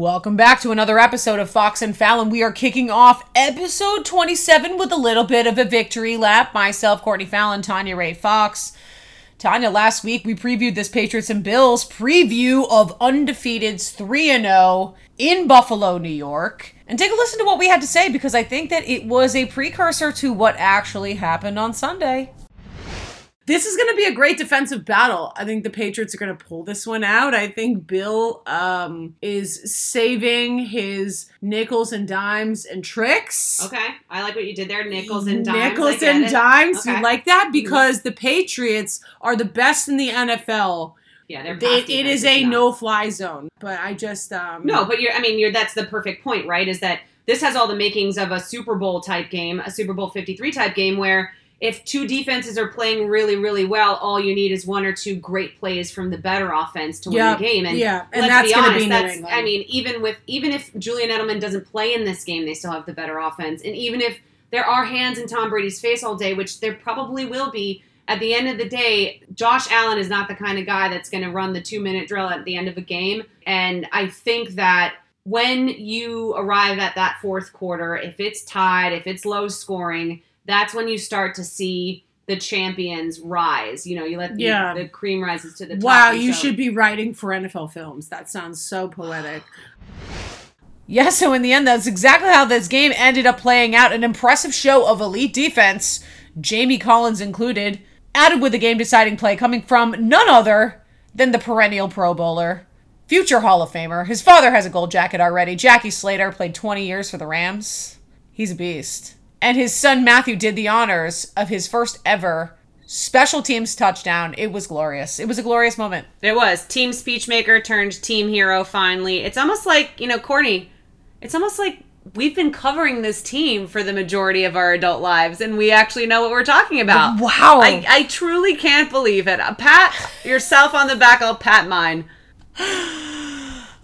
Welcome back to another episode of Fox and Fallon. We are kicking off episode 27 with a little bit of a victory lap. Myself, Courtney Fallon, Tanya Ray Fox. Tanya, last week we previewed this Patriots and Bills preview of undefeated's 3 0 in Buffalo, New York. And take a listen to what we had to say because I think that it was a precursor to what actually happened on Sunday. This is going to be a great defensive battle. I think the Patriots are going to pull this one out. I think Bill um, is saving his nickels and dimes and tricks. Okay, I like what you did there. Nickels and dimes. Nickels and it. dimes. Okay. You like that mm-hmm. because the Patriots are the best in the NFL. Yeah, they're. It, it is a no-fly zone, but I just um, no. But you're. I mean, you're. That's the perfect point, right? Is that this has all the makings of a Super Bowl type game, a Super Bowl Fifty Three type game where if two defenses are playing really, really well, all you need is one or two great plays from the better offense to win the game. And, yeah, and let's be honest, that's I mean, even with even if Julian Edelman doesn't play in this game, they still have the better offense. And even if there are hands in Tom Brady's face all day, which there probably will be, at the end of the day, Josh Allen is not the kind of guy that's going to run the two minute drill at the end of a game. And I think that when you arrive at that fourth quarter, if it's tied, if it's low scoring, that's when you start to see the champions rise. You know, you let the, yeah. the cream rises to the top. Wow, you should be writing for NFL films. That sounds so poetic. Yeah, so in the end, that's exactly how this game ended up playing out. An impressive show of elite defense, Jamie Collins included, added with a game deciding play coming from none other than the perennial Pro Bowler, future Hall of Famer. His father has a gold jacket already. Jackie Slater played 20 years for the Rams. He's a beast. And his son Matthew did the honors of his first ever special teams touchdown. It was glorious. It was a glorious moment. It was. Team speechmaker turned team hero finally. It's almost like, you know, Corny, it's almost like we've been covering this team for the majority of our adult lives and we actually know what we're talking about. Wow. I, I truly can't believe it. Pat yourself on the back, I'll pat mine.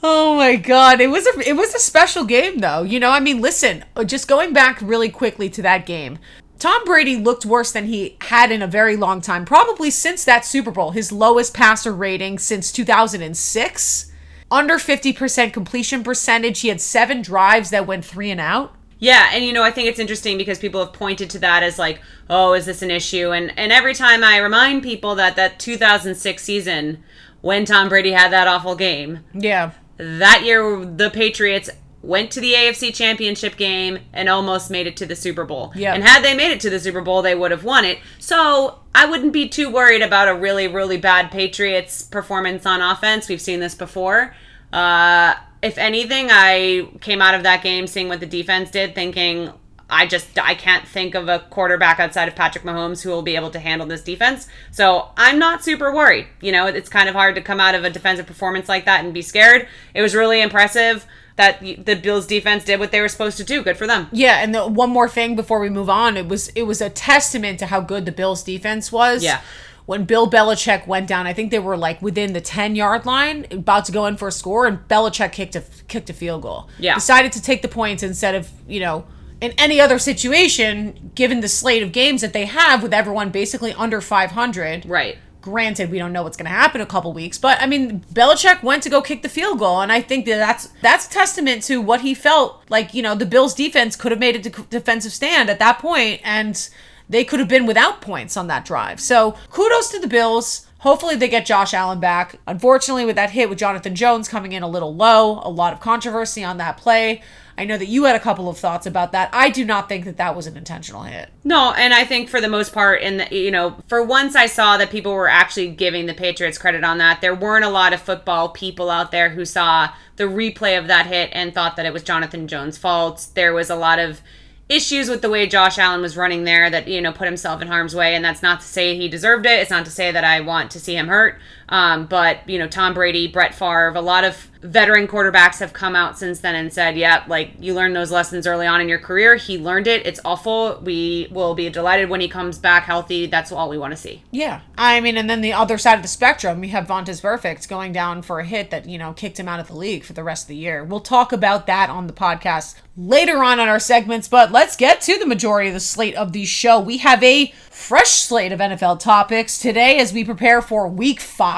Oh my god, it was a it was a special game though. You know, I mean, listen, uh, just going back really quickly to that game. Tom Brady looked worse than he had in a very long time, probably since that Super Bowl, his lowest passer rating since 2006. Under 50% completion percentage. He had 7 drives that went 3 and out. Yeah, and you know, I think it's interesting because people have pointed to that as like, "Oh, is this an issue?" And and every time I remind people that that 2006 season when Tom Brady had that awful game. Yeah that year, the Patriots went to the AFC Championship game and almost made it to the Super Bowl. Yeah. And had they made it to the Super Bowl, they would have won it. So I wouldn't be too worried about a really, really bad Patriots performance on offense. We've seen this before. Uh, if anything, I came out of that game seeing what the defense did, thinking, I just I can't think of a quarterback outside of Patrick Mahomes who will be able to handle this defense. So I'm not super worried. You know, it's kind of hard to come out of a defensive performance like that and be scared. It was really impressive that the Bills defense did what they were supposed to do. Good for them. Yeah, and the, one more thing before we move on, it was it was a testament to how good the Bills defense was. Yeah. When Bill Belichick went down, I think they were like within the ten yard line, about to go in for a score, and Belichick kicked a kicked a field goal. Yeah, decided to take the points instead of you know in any other situation, given the slate of games that they have with everyone basically under 500. Right. Granted, we don't know what's going to happen in a couple weeks, but I mean, Belichick went to go kick the field goal, and I think that that's that's testament to what he felt like. You know, the Bills' defense could have made a de- defensive stand at that point, and they could have been without points on that drive. So, kudos to the Bills. Hopefully, they get Josh Allen back. Unfortunately, with that hit with Jonathan Jones coming in a little low, a lot of controversy on that play. I know that you had a couple of thoughts about that. I do not think that that was an intentional hit. No, and I think for the most part, in the, you know, for once I saw that people were actually giving the Patriots credit on that. There weren't a lot of football people out there who saw the replay of that hit and thought that it was Jonathan Jones' fault. There was a lot of issues with the way Josh Allen was running there that you know put himself in harm's way and that's not to say he deserved it it's not to say that I want to see him hurt um, but you know Tom Brady Brett Favre a lot of veteran quarterbacks have come out since then and said, yeah, like you learned those lessons early on in your career. He learned it. It's awful. We will be delighted when he comes back healthy. That's all we want to see. Yeah. I mean, and then the other side of the spectrum, we have Vontaze Burfict going down for a hit that, you know, kicked him out of the league for the rest of the year. We'll talk about that on the podcast later on on our segments, but let's get to the majority of the slate of the show. We have a fresh slate of NFL topics today as we prepare for week five.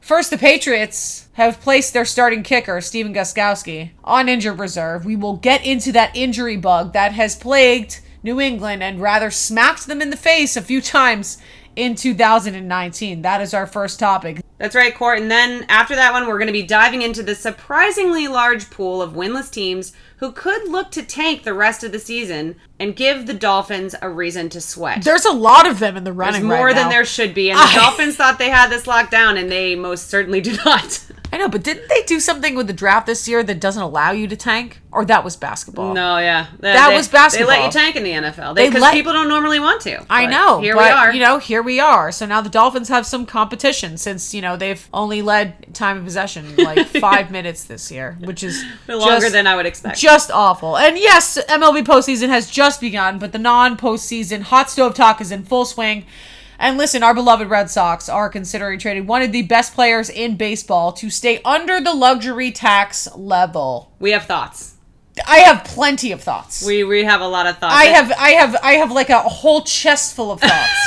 First, the Patriots have placed their starting kicker, Stephen Gostkowski, on injured reserve. We will get into that injury bug that has plagued New England and rather smacked them in the face a few times in 2019. That is our first topic. That's right, Court. And then after that one, we're going to be diving into the surprisingly large pool of winless teams who could look to tank the rest of the season and give the Dolphins a reason to sweat. There's a lot of them in the running. There's more right than now. there should be. And the I- Dolphins thought they had this locked down, and they most certainly do not. I know, but didn't they do something with the draft this year that doesn't allow you to tank? Or that was basketball? No, yeah. They- That they- was basketball. They let you tank in the NFL They because let- people don't normally want to. I know. Here but, we are. You know, here we are. So now the Dolphins have some competition since, you know, they've only led time of possession like five minutes this year, which is longer just- than I would expect. just awful. And yes, MLB postseason has just begun, but the non postseason hot stove talk is in full swing. And listen, our beloved Red Sox are considering trading one of the best players in baseball to stay under the luxury tax level. we have thoughts. I have plenty of thoughts. We we have a lot of thoughts. I have I have I have like a whole chest full of thoughts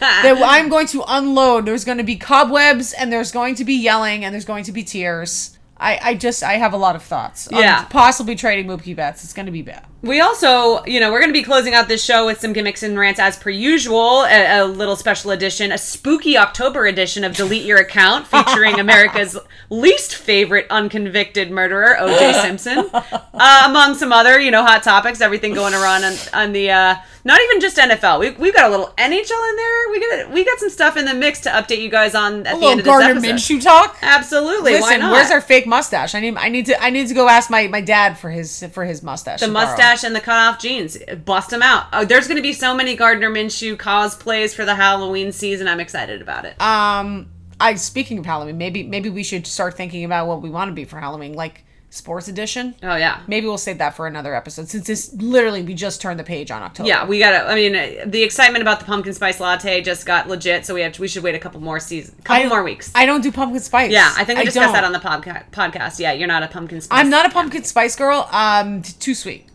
that I'm going to unload. There's going to be cobwebs and there's going to be yelling and there's going to be tears. I, I just I have a lot of thoughts. Yeah. possibly trading Mookie Betts. It's going to be bad. We also, you know, we're going to be closing out this show with some gimmicks and rants as per usual. A, a little special edition, a spooky October edition of Delete Your Account featuring America's least favorite unconvicted murderer, O.J. Simpson, uh, among some other, you know, hot topics. Everything going around on, on the, uh, not even just NFL. We, we've got a little NHL in there. We got we got some stuff in the mix to update you guys on at A the end of this Gardner episode. Minshew talk. Absolutely. why Listen, not? where's our fake mustache? I need I need to I need to go ask my, my dad for his for his mustache. The borrow. Mustache and the cutoff jeans. Bust them out. Oh, there's going to be so many Gardner Minshew cosplays for the Halloween season. I'm excited about it. Um, I speaking of Halloween, maybe maybe we should start thinking about what we want to be for Halloween, like sports edition. oh yeah. Maybe we'll save that for another episode since this literally we just turned the page on October. Yeah, we gotta. I mean, the excitement about the pumpkin spice latte just got legit, so we have. We should wait a couple more season, I couple more weeks. I don't do pumpkin spice. yeah, I think we discussed that on the podca- podcast. Yeah, you're not a pumpkin spice. I'm not a pumpkin spice girl. Um, t- too sweet.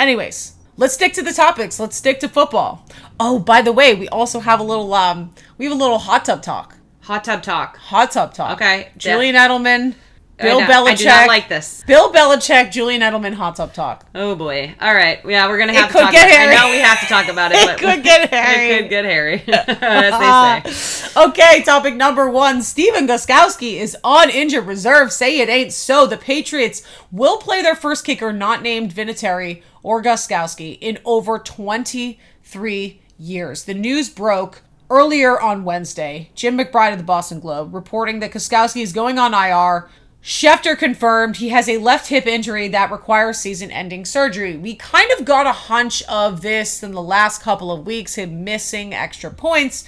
Anyways, let's stick to the topics. Let's stick to football. Oh, by the way, we also have a little um, we have a little hot tub talk. hot tub talk. Hot tub talk. Okay, Julian Edelman, Bill Belichick. I do not like this. Bill Belichick, Julian Edelman, hot tub talk. Oh boy. All right. Yeah, we're gonna have to could talk. get about, hairy. I know we have to talk about it. It but could get hairy. It could get hairy, as they say. Okay, topic number one. Stephen Gostkowski is on injured reserve. Say it ain't so. The Patriots will play their first kicker not named Vinatieri or Gostkowski in over 23 years. The news broke earlier on Wednesday. Jim McBride of the Boston Globe reporting that Gostkowski is going on IR. Schefter confirmed he has a left hip injury that requires season ending surgery. We kind of got a hunch of this in the last couple of weeks, him missing extra points,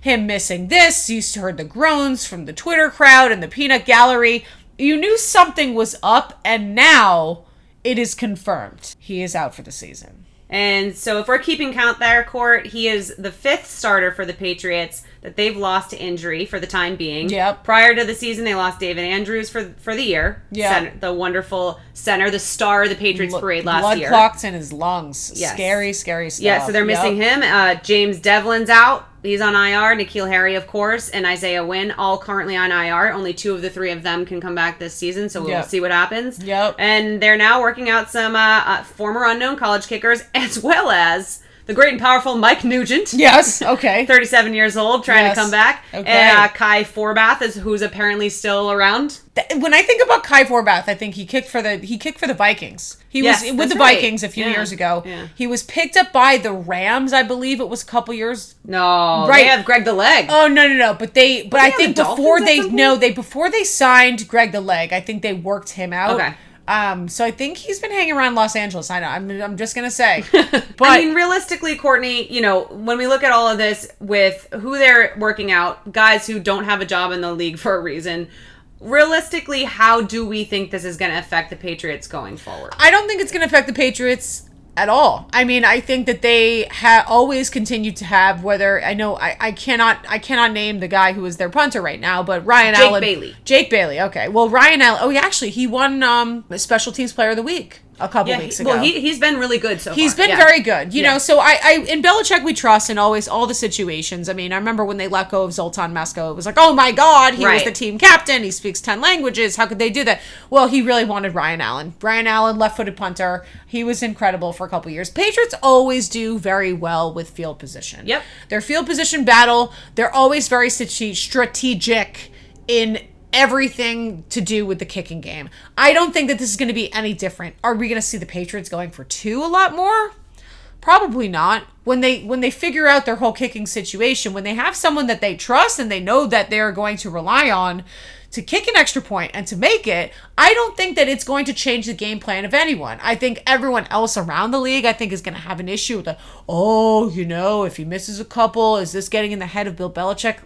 him missing this. You heard the groans from the Twitter crowd and the peanut gallery. You knew something was up, and now it is confirmed. He is out for the season. And so, if we're keeping count there, Court, he is the fifth starter for the Patriots that they've lost to injury for the time being. Yep. Prior to the season, they lost David Andrews for for the year. Yeah. The wonderful center, the star of the Patriots parade last Blood year. clots in his lungs. Yes. Scary, scary stuff. Yeah, so they're Yep. missing him. Uh, James Develin's out. He's on IR. N'Keal Harry, of course, and Isaiah Wynn, all currently on IR. Only two of the three of them can come back this season, so we'll Yep. see what happens. Yep. And they're now working out some uh, uh, former unknown college kickers, as well as the great and powerful Mike Nugent. Yes, okay. 37 years old, trying Yes. to come back. Okay. And uh, Kai Forbath is who's apparently still around. When I think about Kai Forbath, I think he kicked for the he kicked for the Vikings. He Yes, was with the right. Vikings a few Yeah, years ago. yeah. He was picked up by the Rams, I believe it was a couple years. No, Right. they have Greg the Leg. Oh no no no! But they but I think the before they no they before they signed Greg the Leg, I think they worked him out. Okay. Um, so I think he's been hanging around Los Angeles. I know. I'm, I'm just gonna say, but I mean, realistically, Courtney, you know, when we look at all of this with who they're working out, guys who don't have a job in the league for a reason, realistically, how do we think this is going to affect the Patriots going forward? I don't think it's going to affect the Patriots at all. I mean, I think that they have always continued to have whether I know I, I cannot I cannot name the guy who is their punter right now, but Ryan Allen. Jake Allen Bailey. Jake Bailey. Okay. Well, Ryan Allen. Oh, yeah, actually, he won um special teams player of the week a couple Yeah, weeks ago. well, he, he's been really good so He's far. been Yeah. very good, you Yeah. know. So I, I, in Belichick, we trust in always all the situations. I mean, I remember when they let go of Zoltan Mesko, it was like, oh my god, he was the team captain. He speaks ten languages. How could they do that? Well, he really wanted Ryan Allen. Ryan Allen, left-footed punter. He was incredible for a couple years. Patriots always do very well with field position. Yep. Their field position battle. They're always very strategic in everything to do with the kicking game. I don't think that this is going to be any different. Are we going to see the Patriots going for two a lot more? Probably not. When they when they figure out their whole kicking situation, when they have someone that they trust and they know that they're going to rely on to kick an extra point and to make it, I don't think that it's going to change the game plan of anyone. I think everyone else around the league, I think, is going to have an issue with the, oh, you know, if he misses a couple, is this getting in the head of Bill Belichick?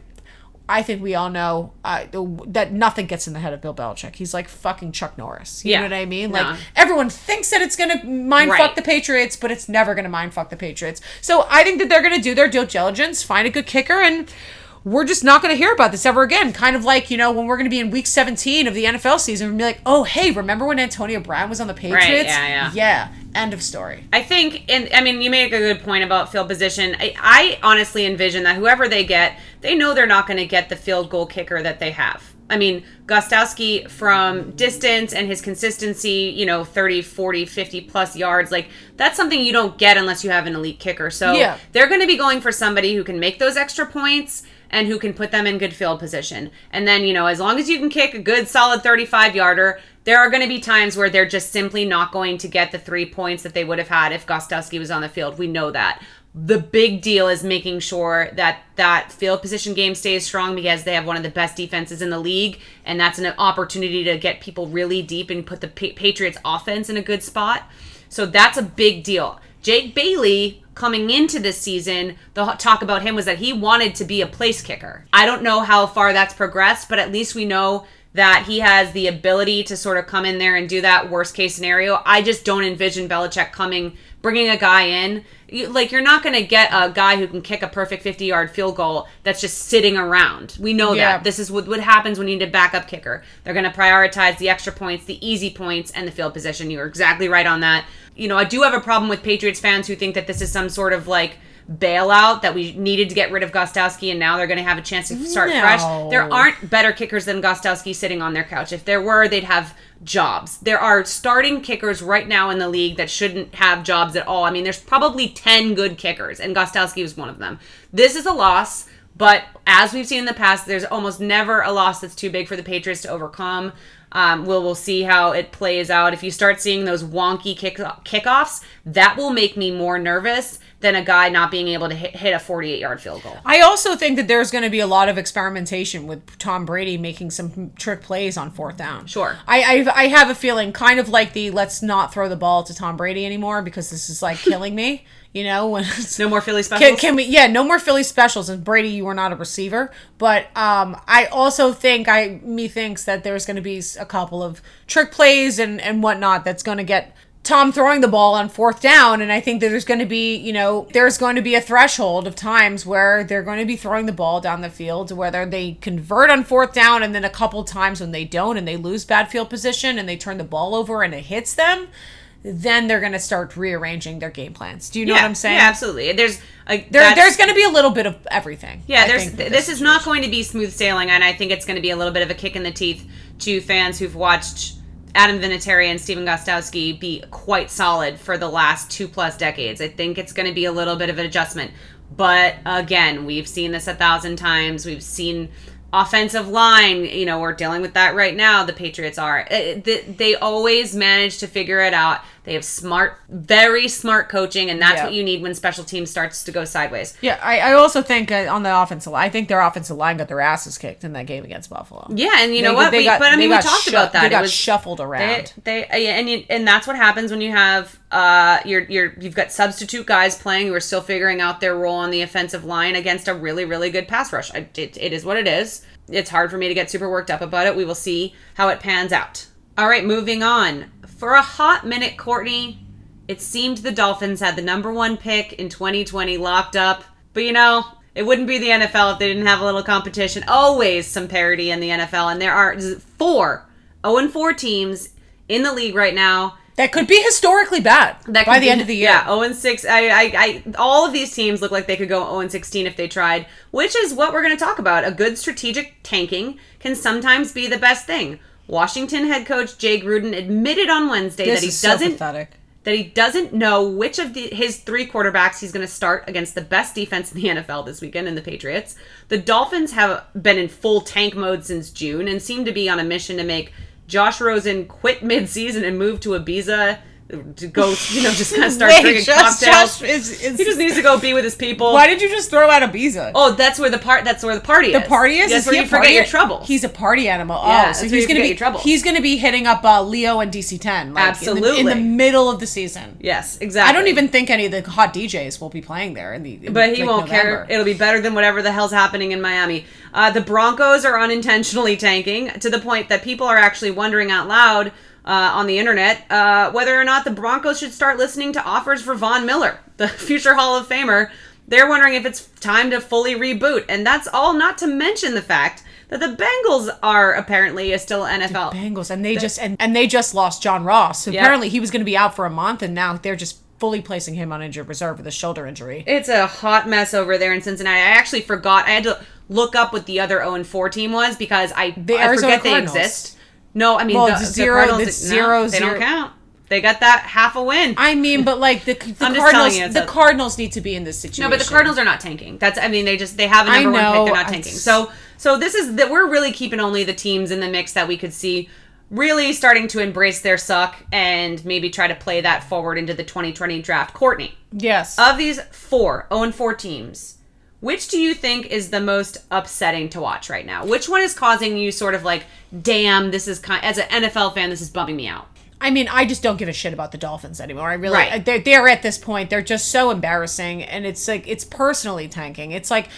I think we all know uh, that nothing gets in the head of Bill Belichick. He's like fucking Chuck Norris. You Yeah. know what I mean? No. Like everyone thinks that it's gonna mind Right. fuck the Patriots, but it's never gonna mind fuck the Patriots. So I think that they're gonna do their due diligence, find a good kicker, and we're just not gonna hear about this ever again. Kind of like you know when we're gonna be in Week 17 of the NFL season, and be like, oh hey, remember when Antonio Brown was on the Patriots? yeah, yeah. yeah. End of story. I think, and I mean, you make a good point about field position. I, I honestly envision that whoever they get, they know they're not going to get the field goal kicker that they have. I mean, Gostkowski from distance and his consistency, you know, 30, 40, 50 plus yards, like that's something you don't get unless you have an elite kicker. So Yeah. they're going to be going for somebody who can make those extra points and who can put them in good field position. And then, you know, as long as you can kick a good solid 35 yarder, there are going to be times where they're just simply not going to get the three points that they would have had if Gostkowski was on the field. We know that. The big deal is making sure that that field position game stays strong because they have one of the best defenses in the league, and that's an opportunity to get people really deep and put the Patriots offense in a good spot. So that's a big deal. Jake Bailey coming into this season, the talk about him was that he wanted to be a place kicker. I don't know how far that's progressed, but at least we know that he has the ability to sort of come in there and do that worst case scenario. I just don't envision Belichick coming, bringing a guy in. You, like, you're not going to get a guy who can kick a perfect 50 yard field goal that's just sitting around. We know Yeah. that. This is what, what happens when you need a backup kicker. They're going to prioritize the extra points, the easy points, and the field position. You're exactly right on that. You know, I do have a problem with Patriots fans who think that this is some sort of like bailout that we needed to get rid of Gostkowski and now they're going to have a chance to start No. fresh. There aren't better kickers than Gostkowski sitting on their couch. If there were, they'd have jobs. There are starting kickers right now in the league that shouldn't have jobs at all. I mean, there's probably 10 good kickers and Gostkowski was one of them. This is a loss. But as we've seen in the past, there's almost never a loss that's too big for the Patriots to overcome. Um, we'll we'll see how it plays out. If you start seeing those wonky kick kickoffs, that will make me more nervous than a guy not being able to hit, hit a 48 yard field goal. I also think that there's going to be a lot of experimentation with Tom Brady making some trick plays on fourth down. Sure. I I, I have a feeling, kind of like the let's not throw the ball to Tom Brady anymore because this is like killing me. You know when No more Philly specials. can, can we? Yeah, no more Philly specials. And Brady, you are not a receiver. But um, I also think I me thinks that there's going to be a couple of trick plays and and whatnot that's going to get Tom throwing the ball on fourth down. And I think that there's going to be you know there's going to be a threshold of times where they're going to be throwing the ball down the field, to whether they convert on fourth down and then a couple times when they don't and they lose bad field position and they turn the ball over and it hits them. Then they're going to start rearranging their game plans. Do you know yeah, what I'm saying? Yeah, absolutely. There's a, There, there's going to be a little bit of everything. Yeah, I there's think, th- with this is not going to be smooth sailing, and I think it's going to be a little bit of a kick in the teeth to fans who've watched Adam Vinatieri and Stephen Gostkowski be quite solid for the last two plus decades. I think it's going to be a little bit of an adjustment, but again, we've seen this a thousand times. We've seen offensive line you know we're dealing with that right now. The patriots are. Uh, they, they always manage to figure it out they have smart very smart coaching and that's Yeah. what you need when special teams starts to go sideways Yeah, I, I also think uh, on the offensive line, I think their offensive line got their asses kicked in that game against Buffalo. Yeah, and you know what? they We, got- but I mean, we talked about that. They it got was shuffled they, around. they uh, yeah, and you, and that's what happens when you have uh you're you're you've got substitute guys playing who are still figuring out their role on the offensive line against a really really good pass rush. I, it, it is what it is. It's hard for me to get super worked up about it. We will see how it pans out. All right, moving on. For a hot minute, Courtney, it seemed the Dolphins had the number one pick in 2020 locked up. But you know, it wouldn't be the NFL if they didn't have a little competition. Always some parity in the NFL, and there are four 0 4 teams in the league right now. that could be historically bad That by the be- end of the year. Yeah, 0 and 6. I, I, I, all of these teams look like they could go 0 and 16 if they tried, which is what we're going to talk about. A good strategic tanking can sometimes be the best thing. Washington head coach Jay Gruden admitted on Wednesday this that he doesn't pathetic. that he doesn't know which of the, his three quarterbacks he's going to start against the best defense in the NFL this weekend in the Patriots. The Dolphins have been in full tank mode since June and seem to be on a mission to make Josh Rosen quit mid-season and move to Ibiza to go, you know, just kind of start Wait, drinking cocktails. just- is- is- he just needs to go be with his people. Why did you just throw out Ibiza? Oh, that's where the part. That's where the party is. The party is. That's is where he you forget your troubles. He's a party animal. Yeah, oh, so he's gonna be. your troubles. He's gonna be hitting up uh, Leo and DC Ten. Like, in the- in the, middle of the season. yes, exactly. I don't even think any of the hot DJs will be playing there in the. in, But he like, won't November. care. It'll be better than whatever the hell's happening in Miami. Uh, the Broncos are unintentionally tanking to the point that people are actually wondering out loud uh, on the internet uh, whether or not the Broncos should start listening to offers for Von Miller, the future Hall of Famer. They're wondering if it's time to fully reboot, and that's all not to mention the fact that the Bengals are apparently still NFL. Bengals, and they just and, and they just lost John Ross. Yeah. Apparently, he was going to be out for a month, and now they're just fully placing him on injured reserve with a shoulder injury. It's a hot mess over there in Cincinnati. I actually forgot. I had to look up what the other 0 and 4 team was because I, The I Arizona forget Cardinals. they exist. No, I mean Well, the, it's the zero- Cardinals, it's no, zero, they zero. don't count. They got that half a win. I mean, but like the, the I'm just telling Cardinals, you, the a- Cardinals need to be in this situation. no, but the Cardinals are not tanking. That's I mean they just they have a number one pick. They're not tanking. So so this is that we're really keeping only the teams in the mix that we could see really starting to embrace their suck and maybe try to play that forward into the 2020 draft. Courtney, Yes. Of these four 0 and 4 teams, which do you think is the most upsetting to watch right now? Which one is causing you sort of like, damn, this is kind as an NFL fan, this is bumming me out? I mean, I just don't give a shit about the Dolphins anymore. I really, Right. they're, they're at this point. They're just so embarrassing, and it's like it's personally tanking. It's like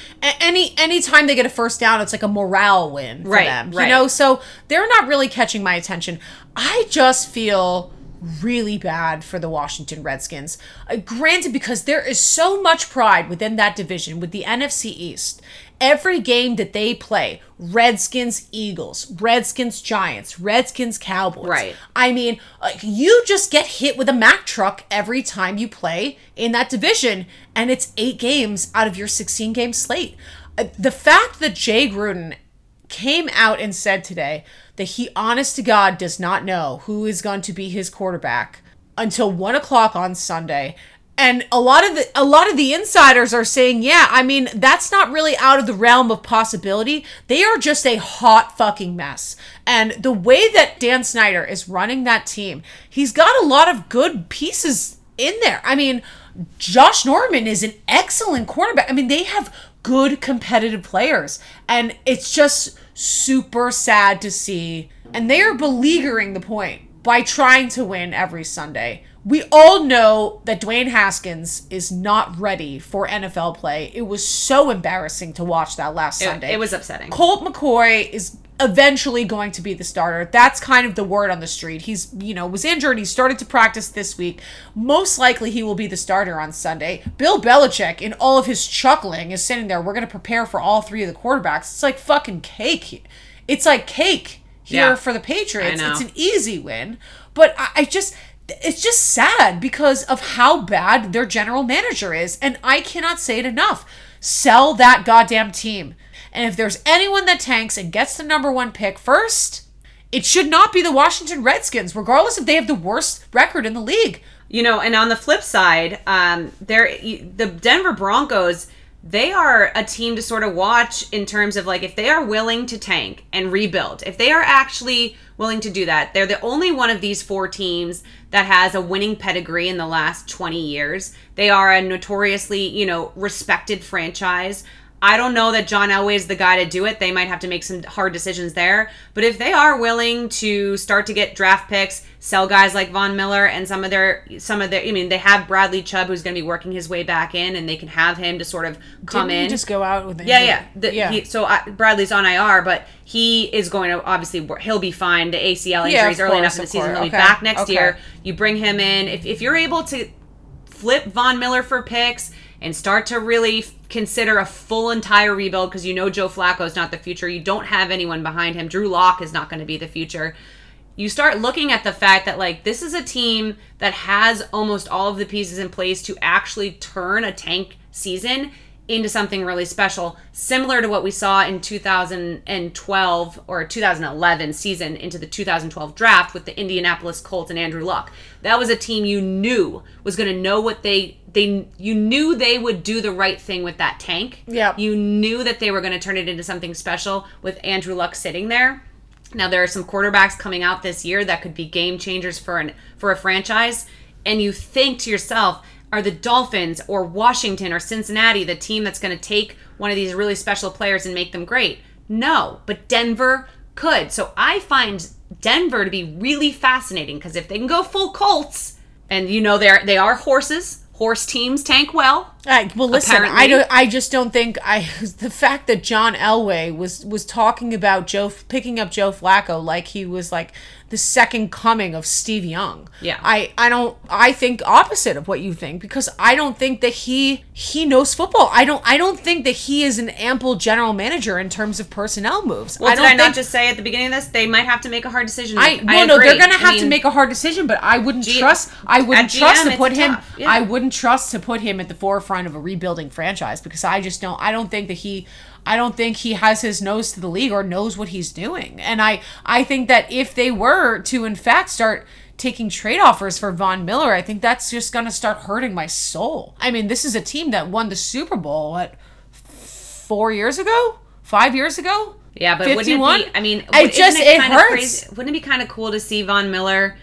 any any time they get a first down, it's like a morale win for Right, them. right. You know, so they're not really catching my attention. I just feel really bad for the Washington Redskins. Uh, granted, because there is so much pride within that division with the NFC East. Every game that they play, Redskins, Eagles, Redskins, Giants, Redskins, Cowboys. Right. I mean, like you just get hit with a Mack truck every time you play in that division, and it's eight games out of your 16 game slate. Uh, The fact that Jay Gruden came out and said today that he, honest to God, does not know who is going to be his quarterback until one o'clock on Sunday. And a lot of the a lot of the insiders are saying, yeah, I mean, that's not really out of the realm of possibility. They are just a hot fucking mess. And the way that Dan Snyder is running that team, he's got a lot of good pieces in there. I mean, Josh Norman is an excellent quarterback. I mean, they have good competitive players. And it's just super sad to see. And they are beleaguering the point by trying to win every Sunday. We all know that Dwayne Haskins is not ready for NFL play. It was so embarrassing to watch that last It, Sunday. it was upsetting. Colt McCoy is eventually going to be the starter. That's kind of the word on the street. He's, you know, was injured. He started to practice this week. Most likely he will be the starter on Sunday. Bill Belichick, in all of his chuckling, is sitting there. We're going to prepare for all three of the quarterbacks. It's like fucking cake. It's like cake here Yeah. for the Patriots. It's an easy win. But I, I just. It's just sad because of how bad their general manager is. And I cannot say it enough. Sell that goddamn team. And if there's anyone that tanks and gets the number one pick first, it should not be the Washington Redskins, regardless if they have the worst record in the league. You know, and on the flip side, um, there the Denver Broncos, they are a team to sort of watch in terms of like if they are willing to tank and rebuild. If they are actually willing to do that, they're the only one of these four teams that has a winning pedigree in the last 20 years. They are a notoriously, you know, respected franchise. I don't know that John Elway is the guy to do it. They might have to make some hard decisions there. But if they are willing to start to get draft picks, sell guys like Von Miller and some of their some of their I mean, they have Bradley Chubb who's going to be working his way back in and they can have him to sort of come Didn't in. just go out with yeah, yeah. The, yeah. He, so uh, Bradley's on IR, but he is going to obviously he'll be fine. The ACL Yeah, injuries early course, enough in the season. He'll be back next okay. year. You bring him in. If, if you're able to flip Von Miller for picks and start to really f- consider a full entire rebuild because you know Joe Flacco is not the future. You don't have anyone behind him. Drew Lock is not going to be the future. you start looking at the fact that like this is a team that has almost all of the pieces in place to actually turn a tank season into something really special, similar to what we saw in 2012 or 2011 season into the 2012 draft with the Indianapolis Colts and Andrew Luck. That was a team you knew was going to know what they they you knew they would do the right thing with that tank. Yeah. You knew that they were going to turn it into something special with Andrew Luck sitting there. Now there are some quarterbacks coming out this year that could be game changers for an for a franchise and you think to yourself are the Dolphins or Washington or Cincinnati the team that's going to take one of these really special players and make them great? No, but Denver could. So I find Denver to be really fascinating because if they can go full Colts, and you know they're they are horses, horse teams tank well. I, well, listen, I don't. I just don't think I the fact that John Elway was was talking about Joe picking up Joe Flacco like he was like the second coming of Steve Young. Yeah. I I don't. I think opposite of what you think because I don't think that he he knows football. I don't. I don't think that he is an ample general manager in terms of personnel moves. Well, I did don't I not just say at the beginning of this they might have to make a hard decision? I well, no, agree. they're gonna I have to make a hard decision, but I wouldn't G- trust. I wouldn't trust GM, to put him. yeah. I wouldn't trust to put him at the forefront of a rebuilding franchise because I just don't. I don't think that he. I don't think he has his nose to the league or knows what he's doing. And I, I think that if they were to in fact start taking trade offers for Von Miller, I think that's just gonna start hurting my soul. I mean, this is a team that won the Super Bowl what four years ago, five years ago. Yeah, but 51? wouldn't it be? I mean, I just- it, it kind of hurts. crazy? Wouldn't it be kind of cool to see Von Miller?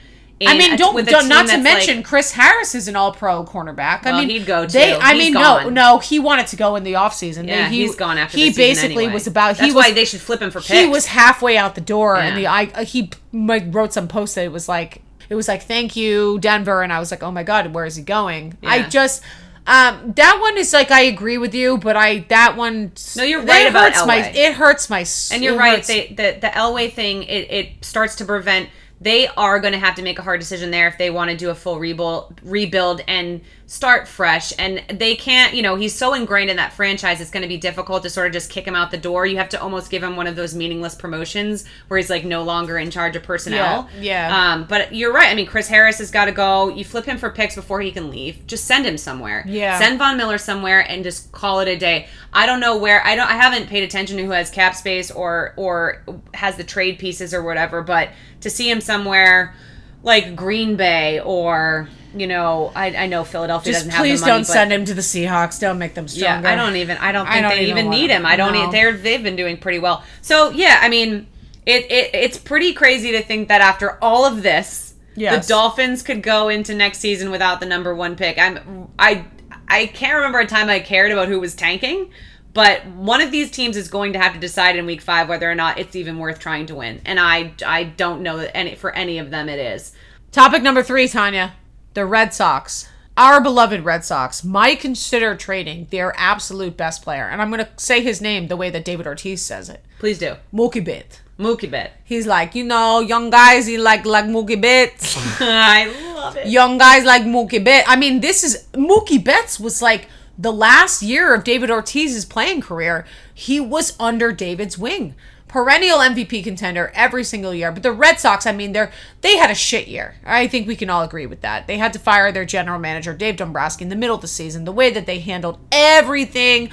I mean, don't, a don't not to mention like- Chris Harris is an All-Pro cornerback. I Well, mean, he'd go too. They, I He's mean, no, gone. no, he wanted to go in the offseason. yeah, he, he's gone after He basically anyway. was about. That's he was why they should flip him for picks. he was halfway out the door, and the I uh, he like, wrote some post that it was like it was like thank you Denver, and I was like, oh my god, where is he going? I just. Um, that one is like I agree with you, but I that one. No, you're right about hurts my. Elway. It hurts my. And you're right. They, the the Elway thing it, it starts to prevent. They are going to have to make a hard decision there if they want to do a full rebuild, rebuild and start fresh. And they can't. You know, he's so ingrained in that franchise. It's going to be difficult to sort of just kick him out the door. You have to almost give him one of those meaningless promotions where he's like no longer in charge of personnel. Yeah, yeah. Um, but you're right. I mean, Chris Harris has got to go. You flip him for picks before he can leave. Just send him somewhere. Yeah. Send Von Miller somewhere and just call it a day. I don't know where I don't I haven't paid attention to who has cap space or or has the trade pieces or whatever, but to see him somewhere like Green Bay or you know, I, I know Philadelphia just doesn't have please the money, don't send him to the Seahawks. Don't make them stronger. yeah. I don't even I don't I think don't they even even need him. I don't no. need they're they've been doing pretty well. So yeah, I mean it, it it's pretty crazy to think that after all of this Yes. the Dolphins could go into next season without the number one pick. I'm I I can't remember a time I cared about who was tanking, but one of these teams is going to have to decide in week five whether or not it's even worth trying to win. And I I don't know that any for any of them it is. Topic number three, Tanya. The Red Sox. Our beloved Red Sox might consider trading their absolute best player. And I'm going to say his name the way that David Ortiz says it. Please do. Mookie Bit. Mookie Bet. He's like, you know, young guys, he like like Mookie Betts. I love it. young guys like Mookie Betts. I mean, this is Mookie Betts was like the last year of David Ortiz's playing career. He was under David's wing. Perennial MVP contender every single year. But the Red Sox, I mean, they're they had a shit year. I think we can all agree with that. They had to fire their general manager, Dave Dombrowski, in the middle of the season. The way that they handled everything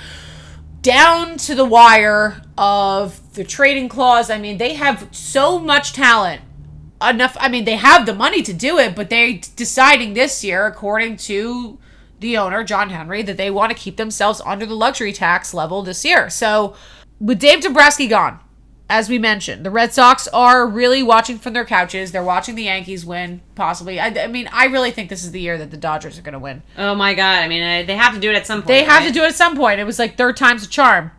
down to the wire of the trading clause. I mean, they have so much talent. Enough. I mean, they have the money to do it, but they deciding this year, according to the owner John Henry, that they want to keep themselves under the luxury tax level this year. So, with Dave Dombrowski gone, as we mentioned, the Red Sox are really watching from their couches. They're watching the Yankees win, possibly. I, I mean, I really think this is the year that the Dodgers are going to win. Oh my god! I mean, uh, they have to do it at some point. They have right? to do it at some point. It was like third time's a charm.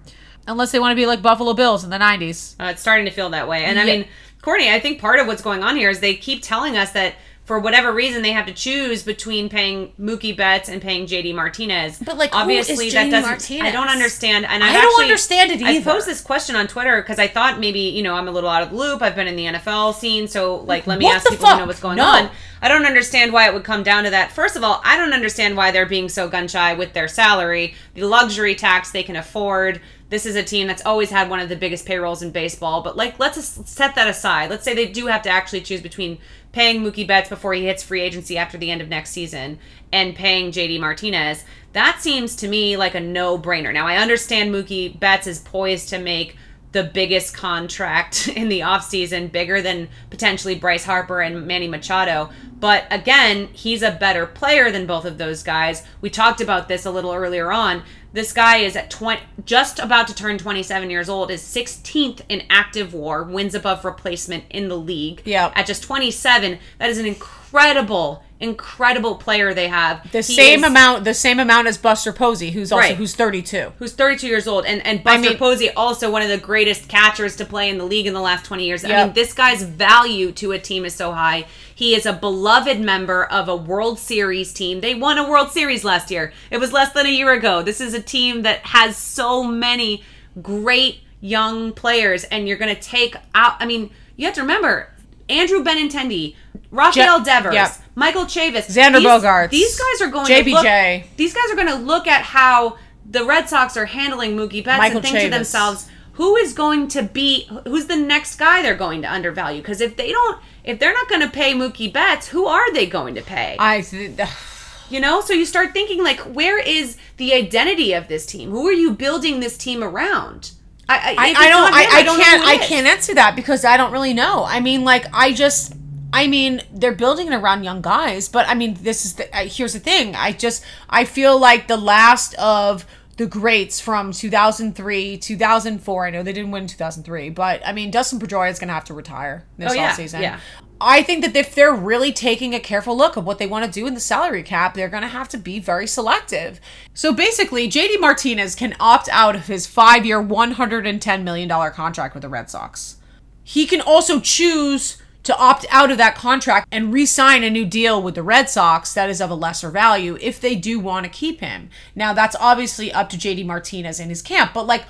Unless they want to be like Buffalo Bills in the 90s. Uh, it's starting to feel that way. And I mean, Courtney, I think part of what's going on here is they keep telling us that for whatever reason they have to choose between paying Mookie Betts and paying JD Martinez. But, like, who obviously that doesn't. Martinez? I don't understand. And I've I don't actually- understand it I posed this question on Twitter because I thought maybe you know I'm a little out of the loop. I've been in the NFL scene, so like let me What ask people who fuck? know what's going No. on. I don't understand why it would come down to that. First of all, I don't understand why they're being so gun shy with their salary, the luxury tax they can afford, This is a team that's always had one of the biggest payrolls in baseball. But like, let's set that aside. Let's say they do have to actually choose between paying Mookie Betts before he hits free agency after the end of next season and paying JD Martinez. That seems to me like a no-brainer. Now I understand Mookie Betts is poised to make the biggest contract in the offseason, bigger than potentially Bryce Harper and Manny Machado. But again, he's a better player than both of those guys. We talked about this a little earlier on. This guy is at 20, just about to turn 27 years old, is 16th in active war, wins above replacement in the league. Yeah. At just 27, that is an incredible incredible player they have. The He same is- amount, the same amount as Buster Posey, who's also Right. who's 32. who's 32 years old, and and Buster mean- Posey also one of the greatest catchers to play in the league in the last 20 years. I mean, this guy's value to a team is so high. He is a beloved member of a World Series team. They won a World Series last year. It was less than a year ago. This is a team that has so many great young players, and you're going to take out. I mean, you have to remember. Andrew Benintendi, Rafael Je- Devers, yep. Michael Chavis, Xander these, Bogaerts, These guys are going JBJ. to look, these guys are going to look at how the Red Sox are handling Mookie Betts Michael and think to themselves, who is going to be who's the next guy they're going to undervalue? Because if they don't, if they're not going to pay Mookie Betts, who are they going to pay? I th- you know, so you start thinking like, where is the identity of this team? Who are you building this team around? I, I, I, if I it's don't not I, him, I don't can't I can't answer that because I don't really know. I mean like I just I mean they're building it around young guys, but I mean this is the uh, here's the thing. I just I feel like the last of the greats from 2003, 2004. I know they didn't win in 2003, but I mean Dustin Pedroia is going to have to retire this Oh, yeah, offseason. yeah. I think that if they're really taking a careful look at what they want to do in the salary cap, they're going to have to be very selective. So basically, JD Martinez can opt out of his five year, $110 million contract with the Red Sox. He can also choose to opt out of that contract and re sign a new deal with the Red Sox that is of a lesser value if they do want to keep him. Now, that's obviously up to JD Martinez and his camp, but like,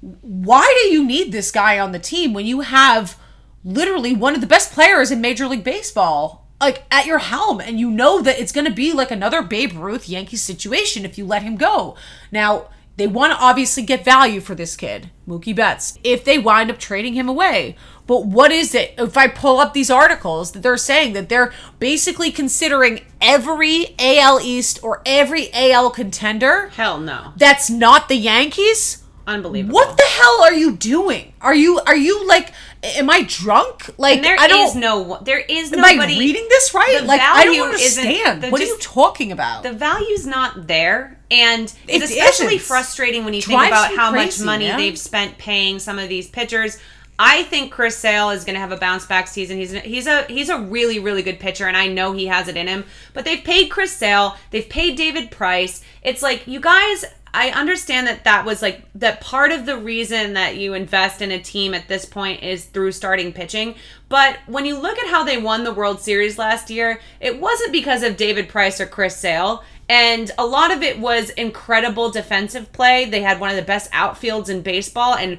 why do you need this guy on the team when you have literally one of the best players in Major League Baseball like at your helm and you know that it's going to be like another Babe Ruth Yankees situation if you let him go. Now, they want to obviously get value for this kid, Mookie Betts, if they wind up trading him away. But what is it? If I pull up these articles that they're saying that they're basically considering every AL East or every AL contender Hell no, that's not the Yankees? unbelievable. What the hell are you doing? Are you are you like am I drunk? Like And there I don't is no, there is Am nobody. I reading this right? Like I don't understand. the What are you talking about? the value's not there and It it's especially isn't. frustrating when you think about how much money man. they've spent paying some of these pitchers I think Chris Sale is going to have a bounce back season. He's he's a he's a really really good pitcher, and I know he has it in him. But they've paid Chris Sale, they've paid David Price. It's like you guys. I understand that that was like that part of the reason that you invest in a team at this point is through starting pitching. But when you look at how they won the World Series last year, it wasn't because of David Price or Chris Sale. And a lot of it was incredible defensive play. They had one of the best outfields in baseball. And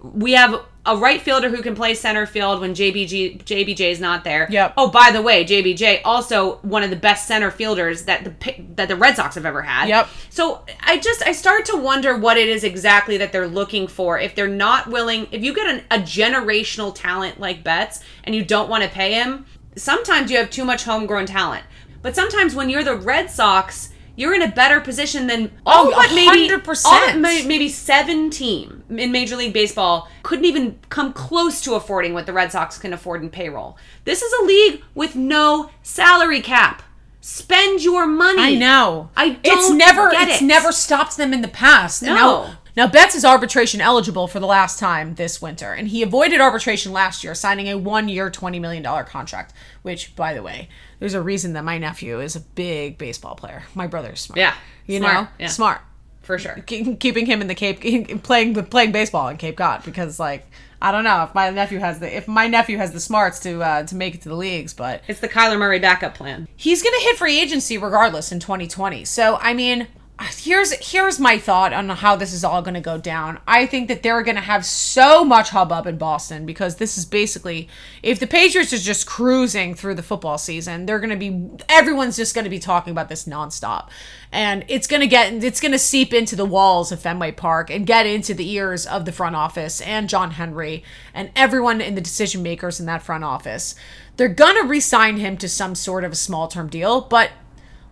we have a right fielder who can play center field when JBG JBJ is not there. Yep. Oh, by the way, JBJ also one of the best center fielders that the that the Red Sox have ever had. Yep. So I just I start to wonder what it is exactly that they're looking for. If they're not willing, if you get an, a generational talent like Betts and you don't want to pay him, sometimes you have too much homegrown talent. But sometimes when you're the Red Sox, you're in a better position than oh, all Oh, but maybe 100%. all maybe seven team in Major League Baseball couldn't even come close to affording what the Red Sox can afford in payroll. This is a league with no salary cap. Spend your money. I know. I don't It's never it's it. never stopped them in the past. No. Now Betts is arbitration eligible for the last time this winter, and he avoided arbitration last year, signing a one-year, twenty million dollar contract. Which, by the way, there's a reason that my nephew is a big baseball player. My brother's smart. Yeah, you smart, know, yeah. smart. for sure. Ke- Keeping him in the Cape, playing playing baseball in Cape Cod because, like, I don't know if my nephew has the if my nephew has the smarts to uh, to make it to the leagues, but It's the Kyler Murray backup plan. he's going to hit free agency regardless in 2020. So, I mean, here's here's my thought on how this is all going to go down. I think that they're going to have so much hubbub in Boston because this is basically if the Patriots are just cruising through the football season, they're going to be everyone's just going to be talking about this nonstop, and it's going to get it's going to seep into the walls of Fenway Park and get into the ears of the front office and John Henry and everyone in the decision makers in that front office. They're going to re-sign him to some sort of a small term deal, but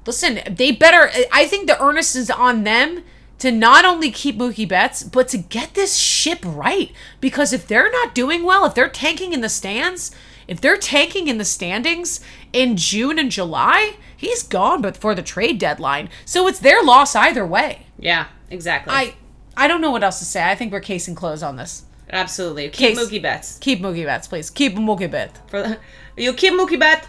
listen, they better. I think the earnest is on them to not only keep Mookie Betts, but to get this ship right. Because if they're not doing well, if they're tanking in the stands, if they're tanking in the standings in June and July, he's gone before the trade deadline. So it's their loss either way. Yeah, exactly. I I don't know what else to say. I think we're casing close on this. Absolutely. Keep Case- Mookie Betts. Keep Mookie Betts, please. Keep Mookie Betts. For the, you keep Mookie Betts.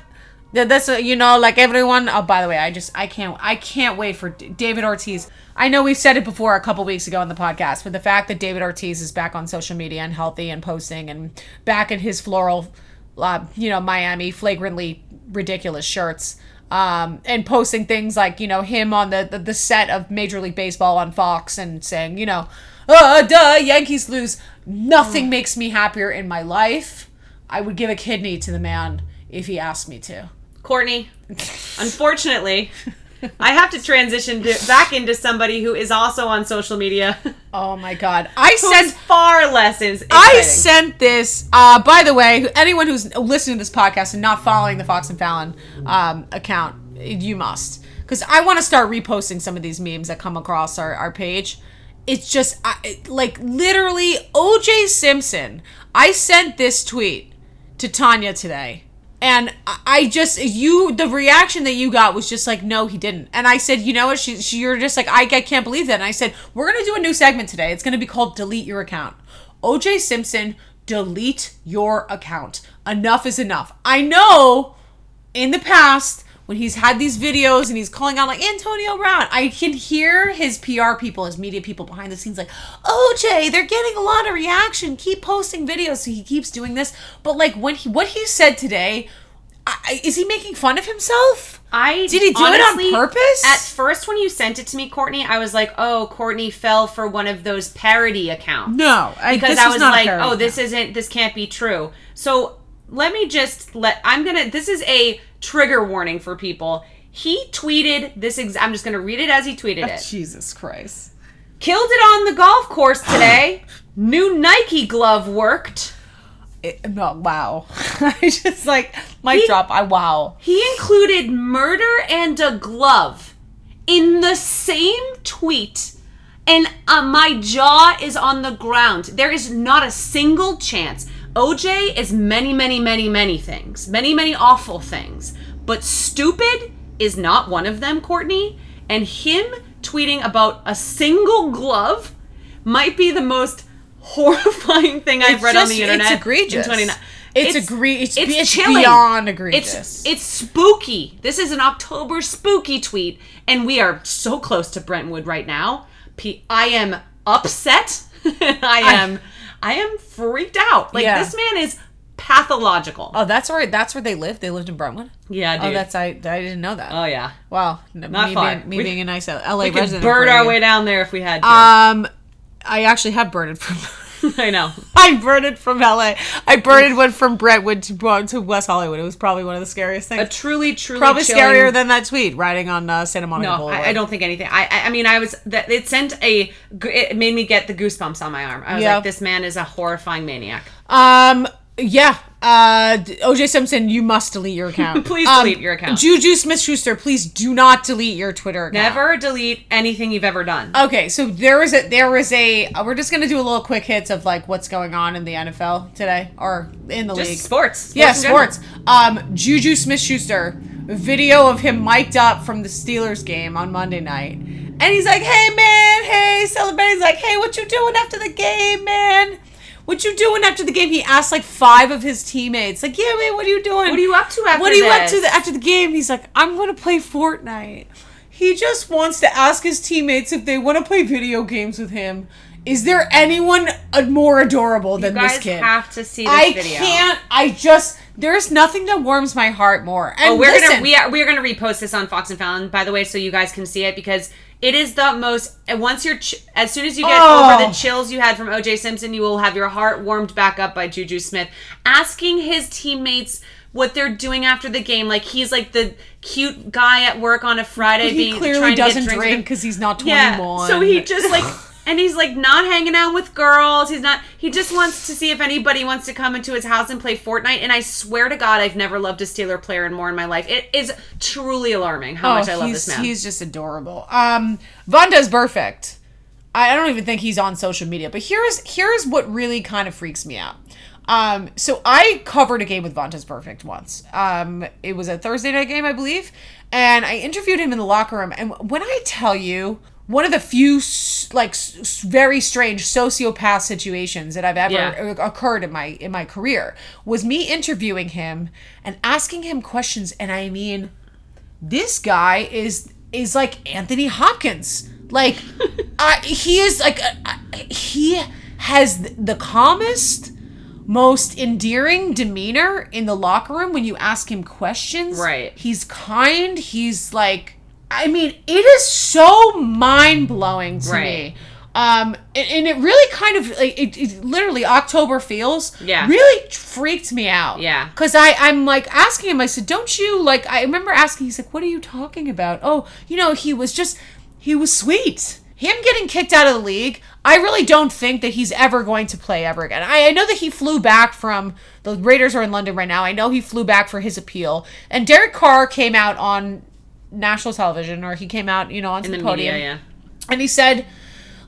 That's a, you know like everyone. Oh, by the way, I just I can't I can't wait for D- David Ortiz. I know we've said it before a couple weeks ago on the podcast, but the fact that David Ortiz is back on social media and healthy and posting and back in his floral, uh, you know, Miami flagrantly ridiculous shirts. Um, and posting things like you know him on the, the the set of Major League Baseball on Fox and saying you know, uh, duh, Yankees lose. Nothing makes me happier in my life. I would give a kidney to the man if he asked me to. Courtney, unfortunately, I have to transition to, back into somebody who is also on social media. Oh my god. I sent far less is I sent this uh by the way, anyone who's listening to this podcast and not following the Fox and Fallon um account, you must. Cuz I want to start reposting some of these memes that come across our our page. It's just I, it- like literally OJ Simpson. I sent this tweet to Tanya today. And I- just you the reaction that you got was just like no he didn't. And I said you know what? She, she you're just like I, I can't believe that. And I said we're gonna do a new segment today. It's gonna be called delete your account. OJ Simpson delete your account. Enough is enough. I know in the past when he's had these videos and he's calling out like Antonio Brown, I can hear his PR people, his media people behind the scenes like, OJ, they're getting a lot of reaction. Keep posting videos. So he keeps doing this. But like when he what he said today, I, is he making fun of himself? I Did he do it on purpose? At first, when you sent it to me, Courtney, I was like, "Oh, Courtney fell for one of those parody accounts." No, I- because I was like, "Oh, this isn't. This can't be true." So let me just let. I'm gonna. This is a trigger warning for people. He tweeted this. Ex- I'm just gonna read it as he tweeted it. Jesus Christ. Killed it on the golf course today. New Nike glove worked. It, no, wow. I just like mic He- drop. I wow. He included murder and a glove in the same tweet. And uh, my jaw is on the ground. There is not a single chance. OJ is many, many, many, many things, many, many awful things. But stupid is not one of them, Courtney. And him tweeting about a single glove might be the most horrifying thing I've It's read on just- the it's internet. in egregious. 29 It's egre- it's- it's chilling. beyond egregious. It's it's spooky. This is an October spooky tweet, and we are so close to Brentwood right now. P- I am upset. I am I, am freaked out. Like Yeah. this man is pathological. Oh, that's where that's where they lived. They lived in Brentwood. yeah, dude. Oh, that's I I didn't know that. oh yeah. Wow, Not me far. being, me We- being a nice LA We could bird our way down there if we had to. Um, I actually have birded from. I know. I birded from LA. I birded went from Brentwood to to West Hollywood. It was probably one of the scariest things. A truly, truly Probably chilling- scarier than that tweet riding on uh, Santa Monica No, Boulevard. I, I don't think anything. I, I, I mean, I was that it sent a. It made me get the goosebumps on my arm. I was Yeah. like, this man is a horrifying maniac. Um. Yeah. Uh. OJ Simpson, you must delete your account. Please Um, delete your account. Juju Smith Schuster, please do not delete your Twitter account. Never delete anything you've ever done. Okay, so there was a there was a uh, we're just gonna do a little quick hits of like what's going on in the NFL today or in the Just league. sports. sports yeah, sports. Um, Juju Smith Schuster video of him mic'd up from the Steelers game on Monday night, and he's like, "Hey man, hey," celebrating. He's like, "Hey, what you doing after the game, man? What you doing after the game?" He asked like five of his teammates, like, "Yeah, man, what are you doing? What are you up to after What are you up to the, after the game?" He's like, "I'm gonna play Fortnite." He just wants to ask his teammates if they want to play video games with him. Is there anyone more adorable than You guys this kid? have to see this I video. can't. I just there's nothing that warms my heart more. And Oh, we're listen, gonna we are we're gonna repost this on Fox and Fallon, by the way, so you guys can see it because It is the most. Once you're, ch- as soon as you get Oh. over the oh. chills you had from O.J. Simpson, you will have your heart warmed back up by Juju Smith asking his teammates what they're doing after the game. Like he's like the cute guy at work on a Friday. he being clearly trying doesn't drink because he's not Yeah. 21. So he just like. And he's like not hanging out with girls. He's not. He just wants to see if anybody wants to come into his house and play Fortnite. And I swear to God, I've never loved a Steeler player more in my life. It is truly alarming how much I love Oh, this man. He's just adorable. Um, Vontaze Burfict. I don't even think he's on social media, but here's here's what really kind of freaks me out. Um, so I covered a game with Vontaze Burfict once. Um, it was a Thursday night game, I believe, and I interviewed him in the locker room. And when I tell you, one of the few like very strange sociopath situations that I've ever Yeah. occurred in my in my career was me interviewing him and asking him questions. And I mean, this guy is is like Anthony Hopkins. Like, I, he is like uh, uh, he has the calmest, most endearing demeanor in the locker room when you ask him questions. Right. He's kind. He's like, I mean, it is so mind blowing to Right. me. Um, and, and it really kind of like it, it literally October feels Yeah. really freaked me out. Yeah. Cause I, I'm like asking him, I said, don't you like, I remember asking, he's like, what are you talking about? Oh, you know, he was just, he was sweet. Him getting kicked out of the league, I really don't think that he's ever going to play ever again. I, I know that he flew back from, the Raiders are in London right now. I know he flew back for his appeal. And Derek Carr came out on national television, or he came out, you know, onto in the, the podium. media, yeah. And he said,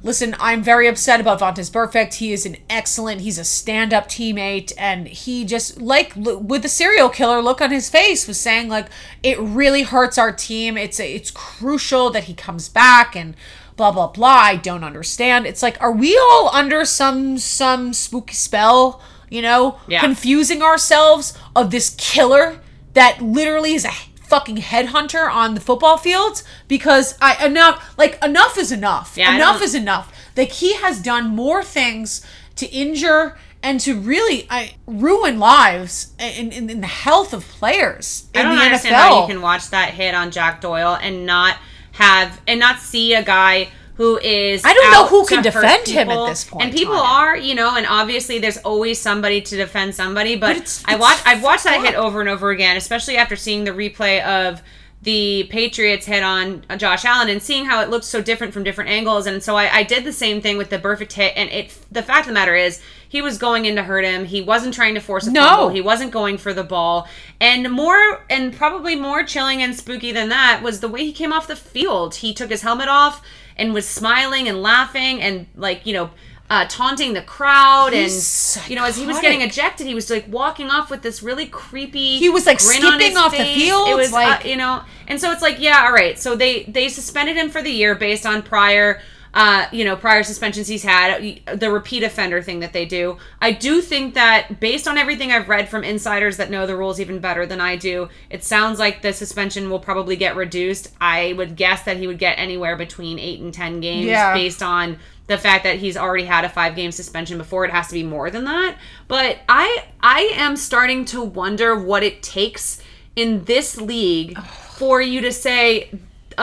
Listen, I'm very upset about Vontaze Burfict. He is an excellent, he's a stand up teammate. And he just, like l- with the serial killer look on his face, was saying, like, it really hurts our team. It's, it's crucial that he comes back and blah, blah, blah. I don't understand. It's like, are we all under some, some spooky spell, you know, Yeah. confusing ourselves of this killer that literally is a fucking headhunter on the football fields because I enough like enough is enough. Yeah, enough is enough. Like he has done more things to injure and to really I, ruin lives in, in, in the health of players in I don't understand NFL. how you can watch that hit on Jack Doyle and not have and not see a guy who is I don't know who can defend him at people. this point, And people are, you know, and obviously there's always somebody to defend somebody. But, it's- I watch I've watched that hit over and over again, especially after seeing the replay of the Patriots hit on Josh Allen and seeing how it looked so different from different angles. And so I, I did the same thing with the Burfict hit. And it the fact of the matter is he was going in to hurt him. He wasn't trying to force a No. fumble. He wasn't going for the ball. And more and probably more chilling and spooky than that was the way he came off the field. He took his helmet off and was smiling and laughing and like, you know, uh, taunting the crowd He's and you know as he was getting ejected he was like walking off with this really creepy He was, like, skipping off the field, it was like- uh, you know and so it's like yeah all right. So they they suspended him for the year based on prior uh, you know, prior suspensions he's had, the repeat offender thing that they do. I do think that based on everything I've read from insiders that know the rules even better than I do, it sounds like the suspension will probably get reduced. I would guess that he would get anywhere between eight and ten games Yeah. based on the fact that he's already had a five game suspension before. It has to be more than that. But I I am starting to wonder what it takes in this league for you to say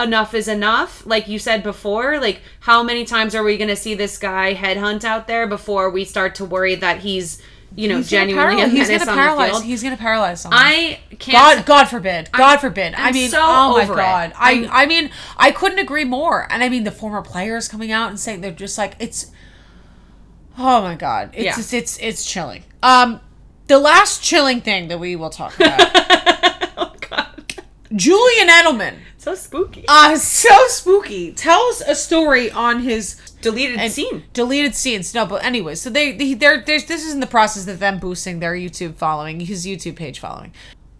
enough is enough like you said before like how many times are we going to see this guy headhunt out there before we start to worry that he's you know He's gonna genuinely a he's gonna paralyze. He's gonna paralyze someone. i can't God, God forbid. God forbid. I I'm mean, so oh my over it. God. I'm- I, I mean, I couldn't agree more. And I mean, the former players coming out and saying they're just like it's. Oh my God! It's Yeah. it's, it's it's chilling. Um, the last chilling thing that we will talk about: oh god Julian Edelman. So spooky Uh, so spooky. Tells a story on his deleted and scene deleted scenes. No, but anyway, so they, they they're there's this is in the process of them boosting their YouTube following, his YouTube page following.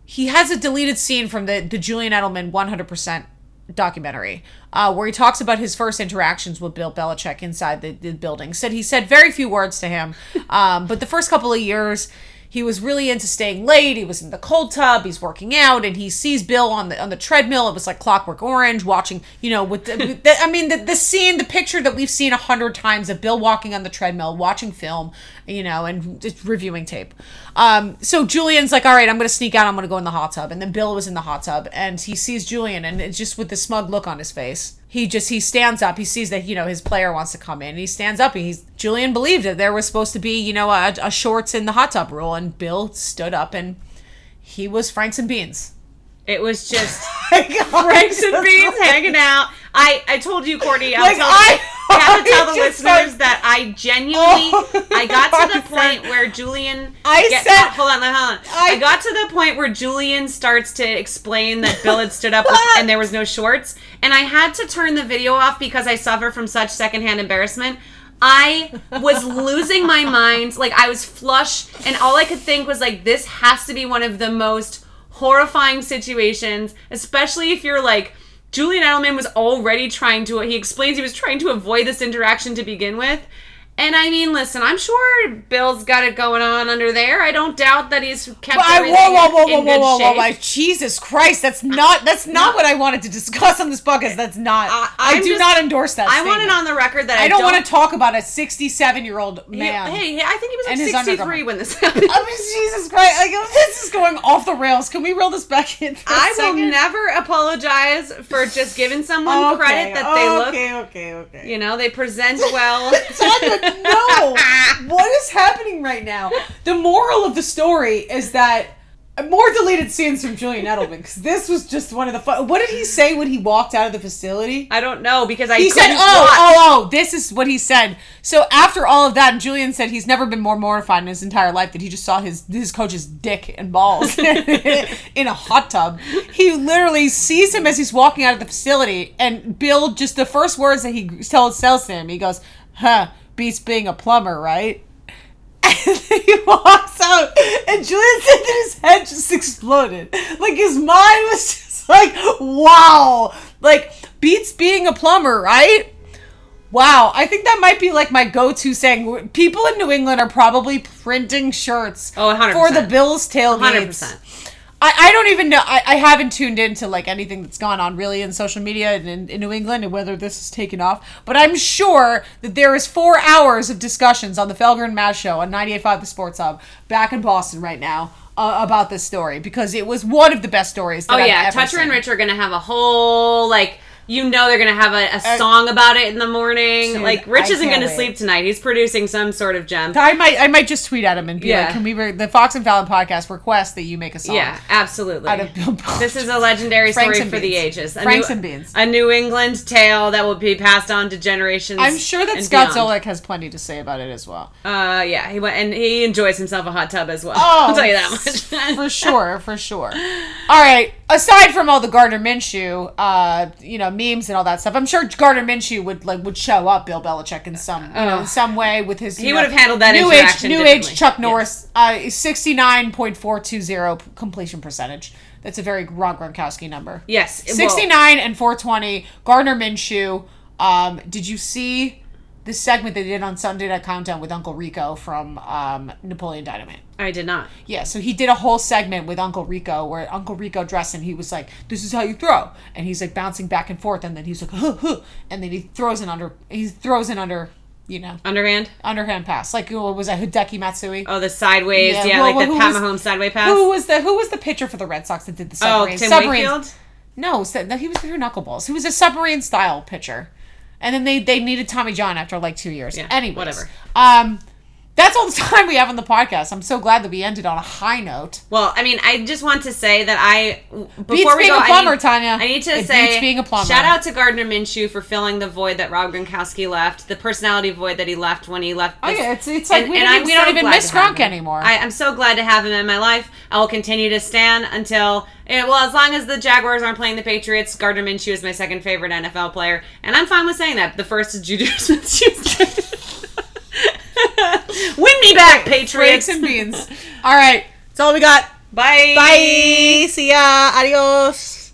He has a deleted scene from the the Julian Edelman 100% documentary, uh, where he talks about his first interactions with Bill Belichick inside the, the building. Said he said very few words to him, um, but the first couple of years. He was really into staying late. He was in the cold tub. He's working out, and he sees Bill on the on the treadmill. It was like Clockwork Orange, watching. You know, with the, the I mean, the, the scene, the picture that we've seen a hundred times of Bill walking on the treadmill, watching film. You know, and just reviewing tape. Um, so Julian's like, "All right, I'm gonna sneak out. I'm gonna go in the hot tub." And then Bill was in the hot tub, and he sees Julian, and it's just with the smug look on his face. he just he stands up. He sees that you know his player wants to come in. And he stands up. And he's Julian believed that there was supposed to be you know a, a shorts in the hot tub rule, and Bill stood up and he was Franks and Beans. It was just Franks and Beans hanging out. I, I told you, Courtney, I, Like, I- I have to tell the listeners said- that I genuinely, Oh, I got to the point where Julian. I get- said- hold on, hold on. I- I, got to the point where Julian starts to explain that Bill had stood up with, and there was no shorts, and I had to turn the video off because I suffer from such secondhand embarrassment. I was losing my mind. Like I was flush, and all I could think was like, this has to be one of the most horrifying situations, especially if you're like Julian Edelman was already trying to he explains he was trying to avoid this interaction to begin with. And I mean, listen, I'm sure Bill's got it going on under there. I don't doubt that he's kept I, everything whoa, whoa, whoa, whoa, whoa, whoa, whoa, whoa! Jesus Christ, that's not that's not what I wanted to discuss on this podcast. That's not. I, do just- not endorse that. I want it on the record that I, I don't, want to talk about a 67 year old man. Hey, I think he was like 63 undergarment. when this happened. I mean, Jesus Christ! Like this is going off the rails. Can we reel this back in? For a I will never apologize for just giving someone Okay, credit that they look, Okay, okay, okay. you know, they present well. No. what is happening right now? The moral of the story is that more deleted scenes from Julian Edelman because this was just one of the fun. What did he say when he walked out of the facility? I don't know because I He said, "Oh, watch. oh, oh." This is what he said. So after all of that, and Julian said he's never been more mortified in his entire life that he just saw his his coach's dick and balls in a hot tub. He literally sees him as he's walking out of the facility, and Bill just the first words that he tells tells him, he goes, "Huh, beats being a plumber, right?" And then he walks out, and Julian said that his head just exploded. Like his mind was just like, wow, like beats being a plumber, right? Wow, I think that might be like my go-to saying. People in New England are probably printing shirts Oh, 100%. for the Bills tailgates. 100%. I, I don't even know. I, I haven't tuned into like anything that's gone on really in social media in, in, in New England and whether this is taken off. But I'm sure that there is four hours of discussions on the Felger and Mazz show on 98.5 The Sports Hub back in Boston right now uh, about this story because it was one of the best stories. That Oh I've yeah, Toucher and. Rich are gonna have a whole like you know they're gonna have a, a song about it in the morning. Dude, like Rich I isn't gonna wait. sleep tonight. He's producing some sort of gem. I might I might just tweet at him and be Yeah. like, "Can we re- the Fox and Fallon podcast request that you make a song?" Yeah, absolutely. Out of Bill This is a legendary Franks story for the ages. A Franks new, and beans. A New England tale that will be passed on to generations. I'm sure that Scott beyond. Has plenty to say about it as well. Uh, yeah, he went and he enjoys himself a hot tub as well. Oh, I'll tell you that much. for sure, for sure. All right. Aside from all the Gardner Minshew, uh, you know, memes and all that stuff, I'm sure Gardner Minshew would like would show up Bill Belichick in some, you know, in some way with his. He you would have handled that new age, new age Chuck Norris, uh, sixty nine point four two zero completion percentage. That's a very Rob Gronkowski number. Yes, sixty nine and four twenty. Gardner Minshew. Um, did you see the segment they did on Sunday Night Countdown with Uncle Rico from um, Napoleon Dynamite? I did not. Yeah, so he did a whole segment with Uncle Rico where Uncle Rico dressed and he was like, "This is how you throw," and he's like bouncing back and forth, and then he's like, huh, huh, and then he throws an under, he throws an under, you know, Underhand. underhand pass, like what was that Hideki Matsui? Oh, the sideways. Yeah, Yeah, well, like who the Pat Mahomes sideway pass. Who was the who was the pitcher for the Red Sox that did the oh, submarine? Tim submarine- Wakefield. No, he was through knuckleballs. He was a submarine style pitcher, and then they they needed Tommy John after like two years. Yeah, Anyways, whatever. Um, that's all the time we have on the podcast. I'm so glad that we ended on a high note. Well, I mean, I just want to say that I before Beats we being go, a plumber, I need, Tanya. I need to It say beats being a plumber. shout out to Gardner Minshew for filling the void that Rob Gronkowski left, the personality void that he left when he left. Oh yeah, it's it's like and- we, and don't, even- we so don't even miss Gronk anymore. I, I'm so glad to have him in my life. I will continue to stand until well, as long as the Jaguars aren't playing the Patriots. Gardner Minshew is my second favorite NFL player, and I'm fine with saying that. The first is Juju Smith-Schuster. Win me back, Patriots. And beans. all right, that's all we got. Bye. Bye. See ya. Adios.